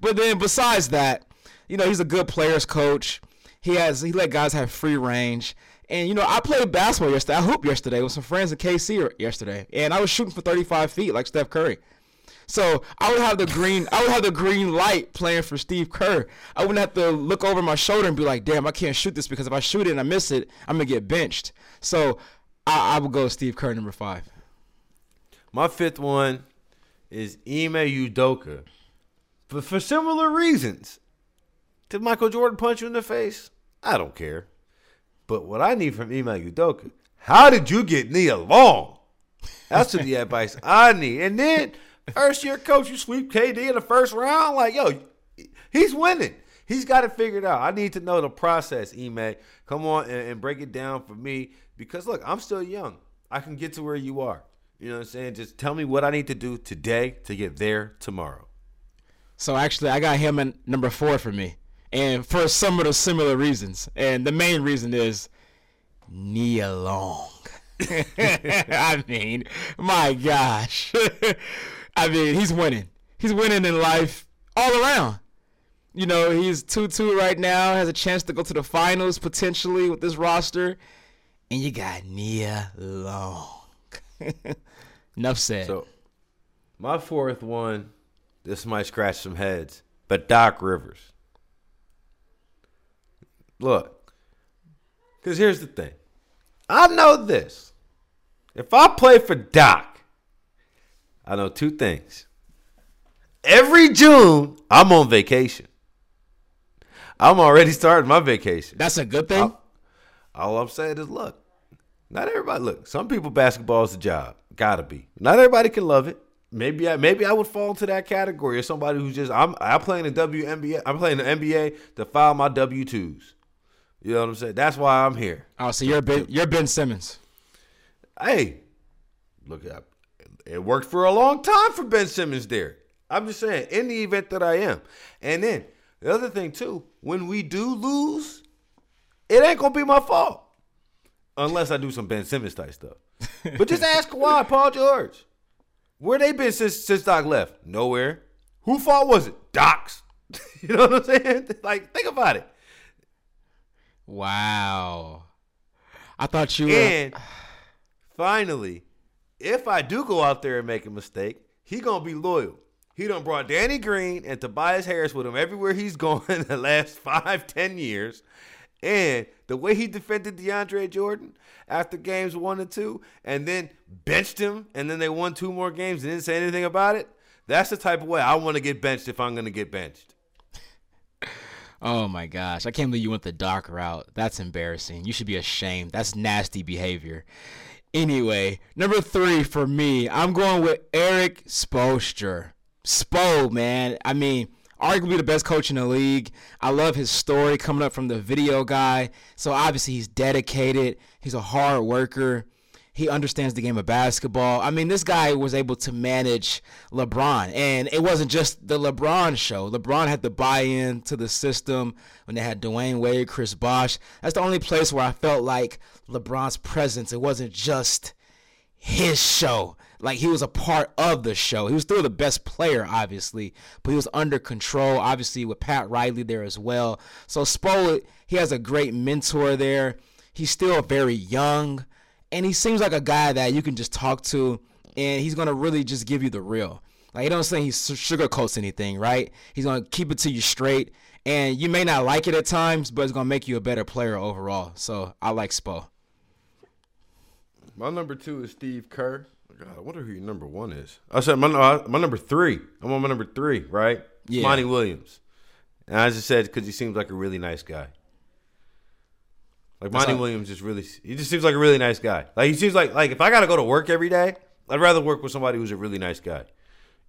But then, besides that, you know, he's a good players coach. He has he let guys have free range. And you know, I played basketball yesterday. I hooped yesterday with some friends in KC er, yesterday, and I was shooting for 35 feet like Steph Curry. So I would have the green, I would have the green light playing for Steve Kerr. I wouldn't have to look over my shoulder and be like, "Damn, I can't shoot this because if I shoot it and I miss it, I'm gonna get benched." So I, I would go Steve Kerr number five. My fifth one is Ime Udoka, but for similar reasons. Did Michael Jordan punch you in the face? I don't care. But what I need from Ime Udoka, how did you get Nia Long? That's the advice I need. And then First year coach, you sweep KD in the first round. Like, yo, he's winning. He's got it figured out. I need to know the process, Ime. Come on and, and, break it down for me. Because look, I'm still young. I can get to where you are. You know what I'm saying? Just tell me what I need to do today to get there tomorrow. So actually, I got him in number four for me, and for some of the similar reasons. And the main reason is Nia Long. I mean, my gosh. I mean, he's winning. He's winning in life all around. You know, he's 2 2 right now, has a chance to go to the finals potentially with this roster. And you got Nia Long. Enough said. So, my fourth one, this might scratch some heads, but Doc Rivers. Look, because here's the thing I know this. If I play for Doc, I know two things. Every June, I'm on vacation. I'm already starting my vacation. That's a good thing. All, all I'm saying is, look, not everybody. Look, some people basketball is a job. Gotta be. Not everybody can love it. Maybe I maybe I would fall into that category of somebody who's just I'm I'm playing the WNBA. I'm playing the NBA to file my W twos. You know what I'm saying? That's why I'm here. Oh, so you're Ben you're Ben Simmons. Hey, look, at it worked for a long time for Ben Simmons there. I'm just saying, in the event that I am. And then the other thing too, when we do lose, it ain't gonna be my fault. Unless I do some Ben Simmons type stuff. but just ask Kawhi, Paul George. Where they been since since Doc left? Nowhere. Who fault was it? Doc's. you know what I'm saying? Like, think about it. Wow. I thought you were. And finally, if I do go out there and make a mistake, he gonna be loyal. He done brought Danny Green and Tobias Harris with him everywhere he's gone in the last five, ten years. And the way he defended DeAndre Jordan after games one and two, and then benched him, and then they won two more games and didn't say anything about it. That's the type of way I want to get benched if I'm going to get benched. Oh my gosh. I can't believe you went the dark route. That's embarrassing. You should be ashamed. That's nasty behavior. Anyway, number three for me, I'm going with Erik Spoelstra. Spo, man. I mean, arguably the best coach in the league. I love his story coming up from the video guy. So obviously he's dedicated. He's a hard worker. He understands the game of basketball. I mean, this guy was able to manage LeBron, and it wasn't just the LeBron show. LeBron had to buy in to the system when they had Dwyane Wade, Chris Bosh. That's the only place where I felt like LeBron's presence. It wasn't just his show. Like he was a part of the show. He was still the best player, obviously, but he was under control, obviously, with Pat Riley there as well. So Spo, he has a great mentor there. He's still very young and he seems like a guy that you can just talk to, and he's gonna really just give you the real. Like he don't say he sugarcoats anything, right? He's gonna keep it to you straight, and you may not like it at times, but it's gonna make you a better player overall. So I like Spo. My number two is Steve Kerr. God, I wonder who your number one is. I said my uh, my number three. I'm on my number three, right? Yeah. Monty Williams. And I just said because he seems like a really nice guy. Like Monty Williams just really he just seems like a really nice guy. Like he seems like like if I gotta go to work every day, I'd rather work with somebody who's a really nice guy.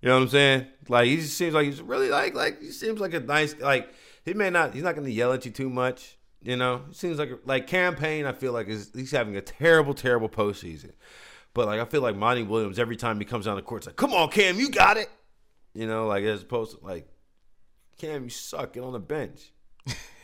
You know what I'm saying? Like he just seems like he's really like like he seems like a nice like he may not he's not gonna yell at you too much. You know, he seems like like Cam Payne. I feel like is he's having a terrible terrible postseason. But like I feel like Monty Williams every time he comes on the court, it's like, come on, Cam, you got it. You know, like as opposed to like, Cam, you suck. Get on the bench.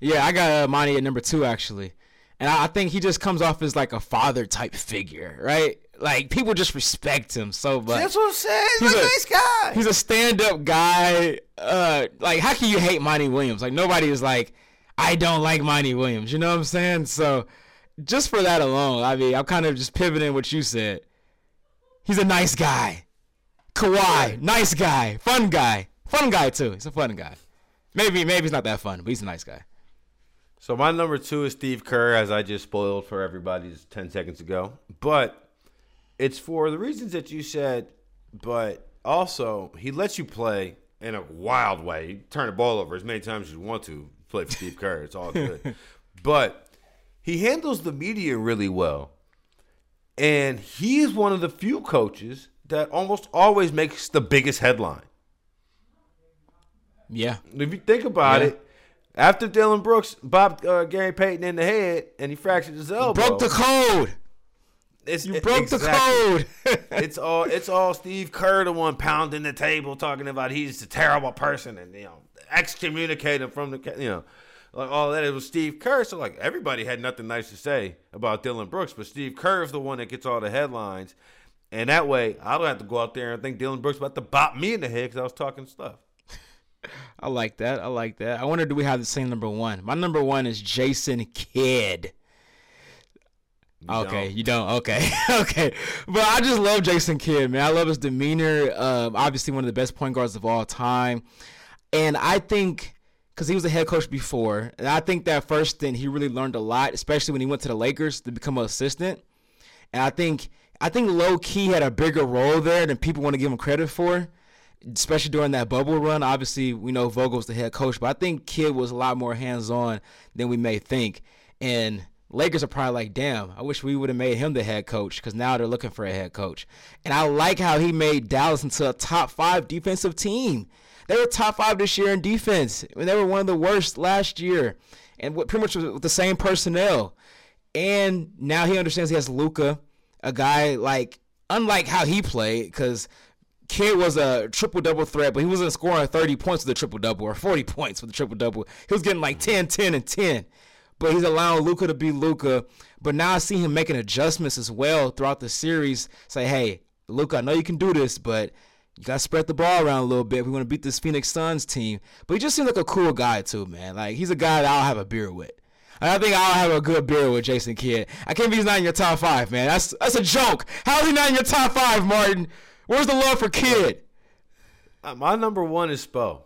yeah, I got uh, Monty at number two actually, and I, I think he just comes off as like a father type figure, right? Like people just respect him so much. That's what I'm saying. He's, he's a, nice guy. He's a stand up guy. Uh, like how can you hate Monty Williams? Like nobody is like, I don't like Monty Williams. You know what I'm saying? So just for that alone, I mean, I'm kind of just pivoting what you said. He's a nice guy. Kawhi, nice guy, fun guy, fun guy too. He's a fun guy. Maybe maybe he's not that fun, but he's a nice guy. So my number two is Steve Kerr, as I just spoiled for everybody just ten seconds ago. But it's for the reasons that you said. But also, he lets you play in a wild way. You turn the ball over as many times as you want to. Play for Steve Kerr, it's all good. but he handles the media really well, and he's one of the few coaches that almost always makes the biggest headline. Yeah. If you think about Yeah. it, after Dillon Brooks bopped uh, Gary Payton in the head and he fractured his elbow, Broke the code. it's, You broke exactly. the code. it's all it's all Steve Kerr the one pounding the table talking about he's a terrible person and you know excommunicate him from the you know like all that it was Steve Kerr so like everybody had nothing nice to say about Dillon Brooks but Steve Kerr is the one that gets all the headlines and that way I don't have to go out there and think Dillon Brooks about to bop me in the head because I was talking stuff. I like that. I like that. I wonder, do we have the same number one? My number one is Jason Kidd. Okay, don't. you don't. Okay, okay. But I just love Jason Kidd, man. I love his demeanor. Um, obviously, one of the best point guards of all time. And I think because he was a head coach before, and I think that first stint he really learned a lot, especially when he went to the Lakers to become an assistant. And I think I think low key had a bigger role there than people want to give him credit for, especially during that bubble run. Obviously, we know Vogel's the head coach, but I think Kidd was a lot more hands on than we may think. And Lakers are probably like, damn, I wish we would have made him the head coach because now they're looking for a head coach. And I like how he made Dallas into a top five defensive team. They were top five this year in defense. Mean, they were one of the worst last year, and pretty much with the same personnel. And now he understands he has Luka, a guy like unlike how he played, because Kidd was a triple double threat, but he wasn't scoring 30 points with a triple double or 40 points with a triple double. He was getting like 10, 10, and 10. But he's allowing Luka to be Luka. But now I see him making adjustments as well throughout the series. Say, hey, Luka, I know you can do this, but you gotta spread the ball around a little bit. We want to beat this Phoenix Suns team. But he just seems like a cool guy too, man. Like he's a guy that I'll have a beer with. And I think I'll have a good beer with Jason Kidd. I can't believe he's not in your top five, man. That's that's a joke. How is he not in your top five, Martin? Where's the love for Kidd? Uh, My number one is Spo.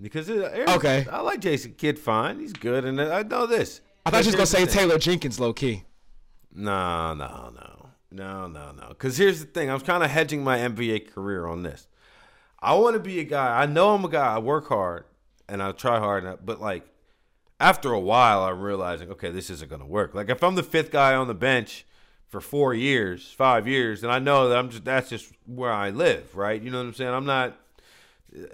Because it, Okay. I like Jason Kidd fine. He's good, and I know this. I thought you was gonna say. Taylor Jenkins, low key. No, no, no, no, no, no. Because here's the thing: I'm kind of hedging my NBA career on this. I want to be a guy. I know I'm a guy. I work hard and I try hard, I- but like after a while, I'm realizing, okay, this isn't gonna work. Like if I'm the fifth guy on the bench for four years, five years, and I know that I'm just that's just where I live, right? You know what I'm saying? I'm not.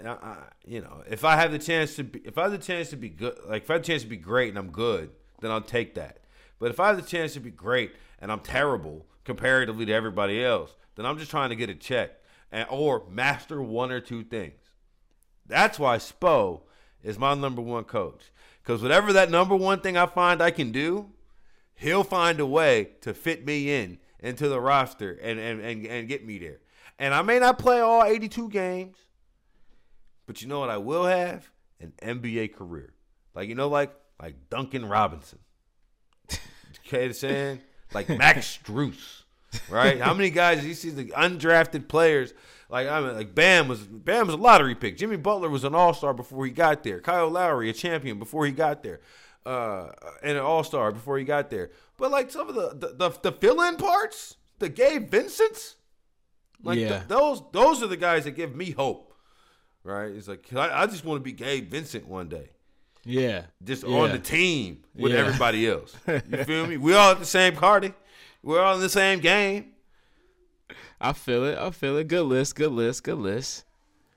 I, you know, if I have the chance to be, if I have the chance to be good, like if I have the chance to be great and I'm good, then I'll take that. But if I have the chance to be great and I'm terrible comparatively to everybody else, then I'm just trying to get a check and or master one or two things. That's why Spo is my number one coach. Because whatever that number one thing I find I can do, he'll find a way to fit me in into the roster and and, and, and get me there. And I may not play all 82 games, but you know what I will have? An NBA career. Like you know, like like Duncan Robinson. Okay, saying like Max Strus, right? How many guys you see the undrafted players? Like I mean, like Bam was Bam was a lottery pick. Jimmy Butler was an All Star before he got there. Kyle Lowry a champion before he got there, uh, and an All Star before he got there. But like some of the the, the, the fill in parts, the Gabe Vincents, like Yeah. th- those those are the guys that give me hope, right? It's like I, I just want to be Gabe Vincent one day Yeah. just Yeah. on the team with Yeah. everybody else. You feel me? We all at the same party. We're all in the same game. I feel it. I feel it. Good list. Good list. Good list.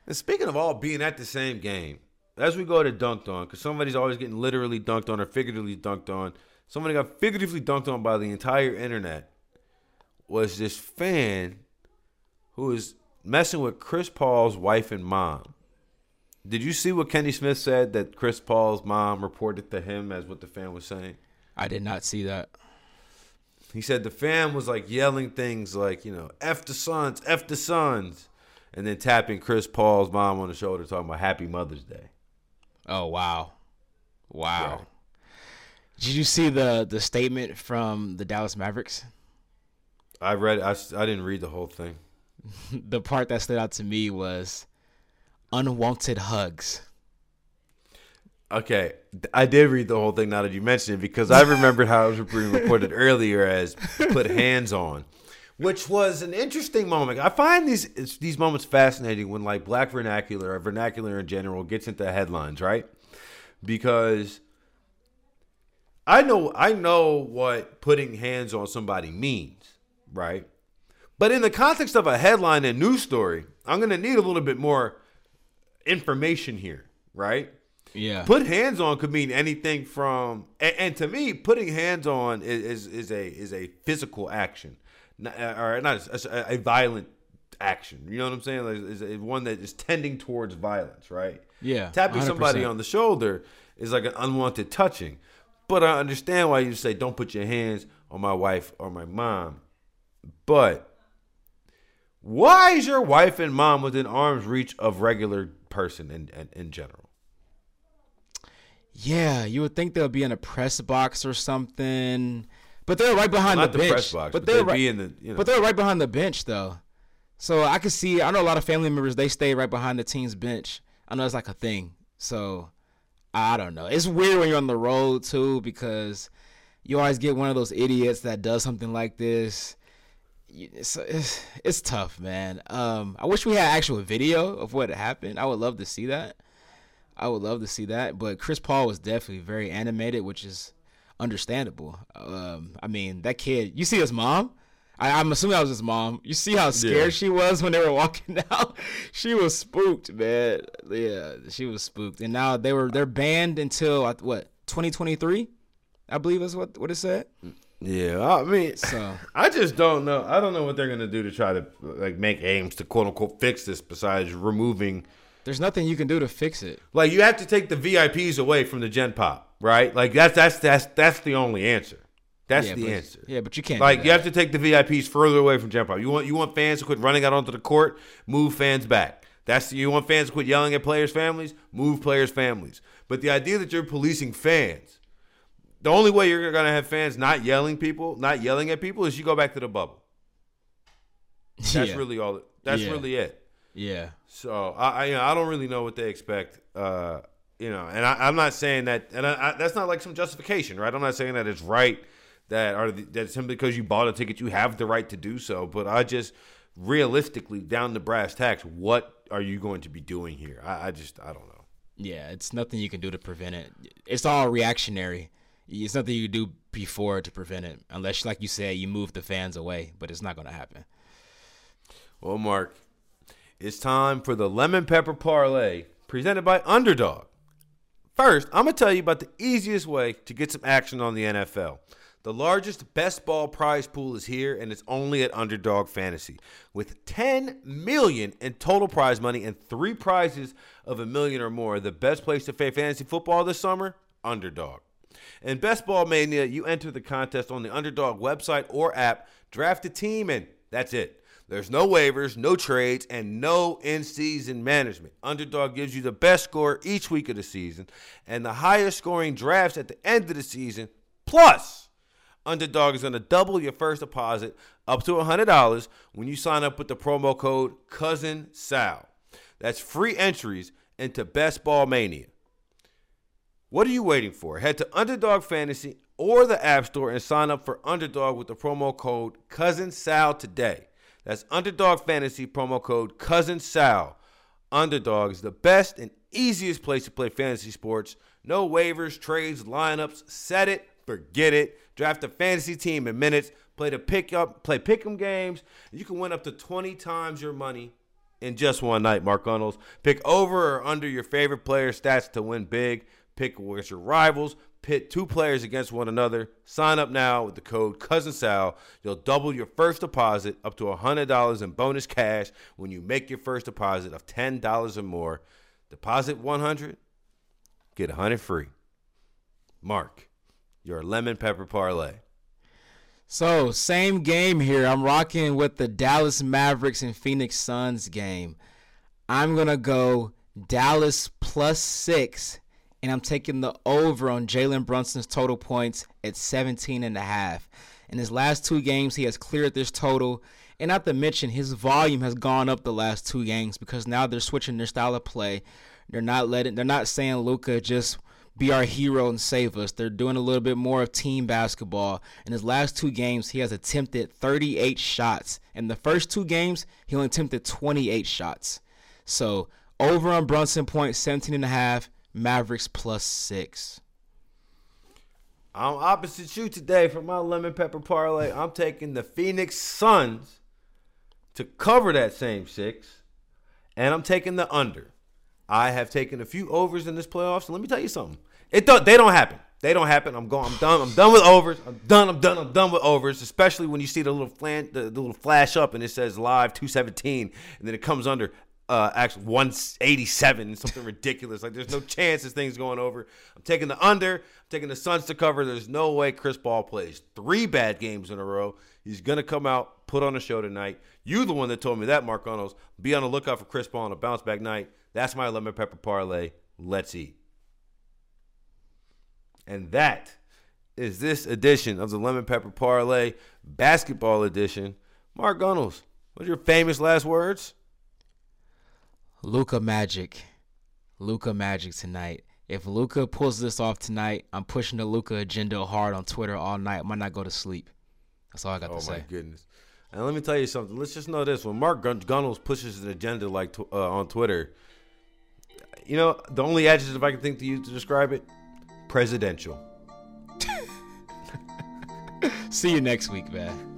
And speaking of all being at the same game, as we go to dunked on, because somebody's always getting literally dunked on or figuratively dunked on. Somebody got figuratively dunked on by the entire internet. Was this fan who is messing with Chris Paul's wife and mom? Did you see what Kenny Smith said that Chris Paul's mom reported to him as what the fan was saying? I did not see that. He said the fan was like yelling things like, you know, F the Suns, F the Suns, and then tapping Chris Paul's mom on the shoulder talking about Happy Mother's Day. Oh wow, wow. Right. Did you see the the statement from the Dallas Mavericks? I read. I, I didn't read the whole thing. the part that stood out to me was unwanted hugs. Okay, I did read the whole thing now that you mentioned it because I remembered how it was being reported earlier as put hands on, which was an interesting moment. I find these these moments fascinating when like black vernacular or vernacular in general gets into headlines, right? Because I know I know what putting hands on somebody means, right? But in the context of a headline and news story, I'm going to need a little bit more information here, right? Yeah. Put hands on could mean anything from, and, and to me, putting hands on is, is, is a is a physical action, Uh, or not a, a, violent action. You know what I'm saying? Like, is one that is tending towards violence, right? Yeah. Tapping 100%. somebody on the shoulder is like an unwanted touching. But I understand why you say don't put your hands on my wife or my mom. But why is your wife and mom within arm's reach of regular person in, in, in general? Yeah, you would think they'll be in a press box or something, but they're right behind Not the, bench. box, but they're right, the, you know. but they're right behind the bench though. So I can see. I know a lot of family members. They stay right behind the team's bench. I know it's like a thing. So I don't know. It's weird when you're on the road too because you always get one of those idiots that does something like this. It's, it's, it's tough, man. Um, I wish we had actual video of what happened. I would love to see that. I would love to see that. But Chris Paul was definitely very animated, which is understandable. Um, I mean, that kid. You see his mom. I, I'm assuming that was his mom. You see how scared Yeah. she was when they were walking out. she was spooked, man. Yeah, she was spooked. And now they were they're banned until uh, what 2023, I believe is what what it said. Yeah, I mean, So I just don't know. I don't know what they're gonna do to try to like make aims to quote unquote fix this. Besides removing, there's nothing you can do to fix it. like you have to take the VIPs away from the Gen Pop, right? Like that's that's that's that's the only answer. That's yeah, the but, answer. Yeah, but you can't. Like you have to take the VIPs further away from Gen Pop. You want you want fans to quit running out onto the court, move fans back. That's you want fans to quit yelling at players' families, move players' families. But the idea that you're policing fans, the only way you're gonna have fans not yelling people, not yelling at people, is you go back to the bubble. That's yeah. really all. That's Yeah. really it. Yeah. So I, I, you know, I don't really know what they expect. Uh, you know, and I, I'm not saying that, and I, I, that's not like some justification, right? I'm not saying that it's right that are that simply because you bought a ticket you have the right to do so. But I just realistically, down to brass tacks, what are you going to be doing here? I, I just, I don't know. Yeah, it's nothing you can do to prevent it. It's all reactionary. It's nothing you do before to prevent it, unless, like you said, you move the fans away. But it's not going to happen. Well, Mark, it's time for the lemon pepper parlay presented by Underdog. First, I'm going to tell you about the easiest way to get some action on the NFL. The largest best ball prize pool is here, and it's only at Underdog Fantasy. With 10 million in total prize money and three prizes of a million or more, the best place to play fantasy football this summer, Underdog. In Best Ball Mania, you enter the contest on the Underdog website or app, draft a team, and that's it. There's no waivers, no trades, and no in season management. Underdog gives you the best score each week of the season and the highest scoring drafts at the end of the season. Plus, Underdog is going to double your first deposit up to $100 when you sign up with the promo code Cousin Sal. That's free entries into Best Ball Mania. What are you waiting for? Head to Underdog Fantasy or the App Store and sign up for Underdog with the promo code Cousin Sal today. That's Underdog Fantasy promo code Cousin Sal. Underdog is the best and easiest place to play fantasy sports. No waivers, trades, lineups. Set it, forget it. Draft a fantasy team in minutes. Play the pick up, play pick'em games. You can win up to 20 times your money in just one night, Mark Gunnels. Pick over or under your favorite player stats to win big. Pick against your rivals. Pit two players against one another. Sign up now with the code Cousin Sal. You'll double your first deposit up to $100 in bonus cash when you make your first deposit of $10 or more. Deposit 100, get 100 free. Mark, your lemon pepper parlay. So, same game here. I'm rocking with the Dallas Mavericks and Phoenix Suns game. I'm going to go Dallas plus six and I'm taking the over on Jalen Brunson's total points at 17 and a half. In his last two games, he has cleared this total. And not to mention, his volume has gone up the last two games because now they're switching their style of play. They're not letting, they're not saying Luka just be our hero and save us. They're doing a little bit more of team basketball. In his last two games, he has attempted 38 shots. In the first two games, he only attempted 28 shots. So over on Brunson point 17 and a half, Mavericks plus six. I'm opposite you today for my lemon pepper parlay. I'm taking the Phoenix Suns to cover that same six, and I'm taking the under. I have taken a few overs in this playoffs, and let me tell you something. It don't, they don't happen. They don't happen. I'm going. I'm done. I'm done with overs. I'm done. I'm done. I'm done with overs. Especially when you see the little flan, the, the little flash up and it says live 217, and then it comes under uh, actually 187, something ridiculous. Like there's no chance this thing's going over. I'm taking the under. I'm taking the Suns to cover. There's no way Chris Paul plays three bad games in a row. He's gonna come out, put on a show tonight. You the one that told me that, Mark Reynolds. Be on the lookout for Chris Paul on a bounce back night. That's my lemon pepper parlay. Let's eat. And that is this edition of the Lemon Pepper Parlay Basketball Edition. Mark Gunnels, what's your famous last words? Luka Magic. Luka Magic tonight. If Luka pulls this off tonight, I'm pushing the Luka agenda hard on Twitter all night. I might not go to sleep. That's all I got oh to say. Oh my goodness. And let me tell you something. Let's just know this: when Mark Gun- Gunnels pushes an agenda like tw- uh, on Twitter, you know the only adjective I can think to use to describe it: presidential. See you next week, man.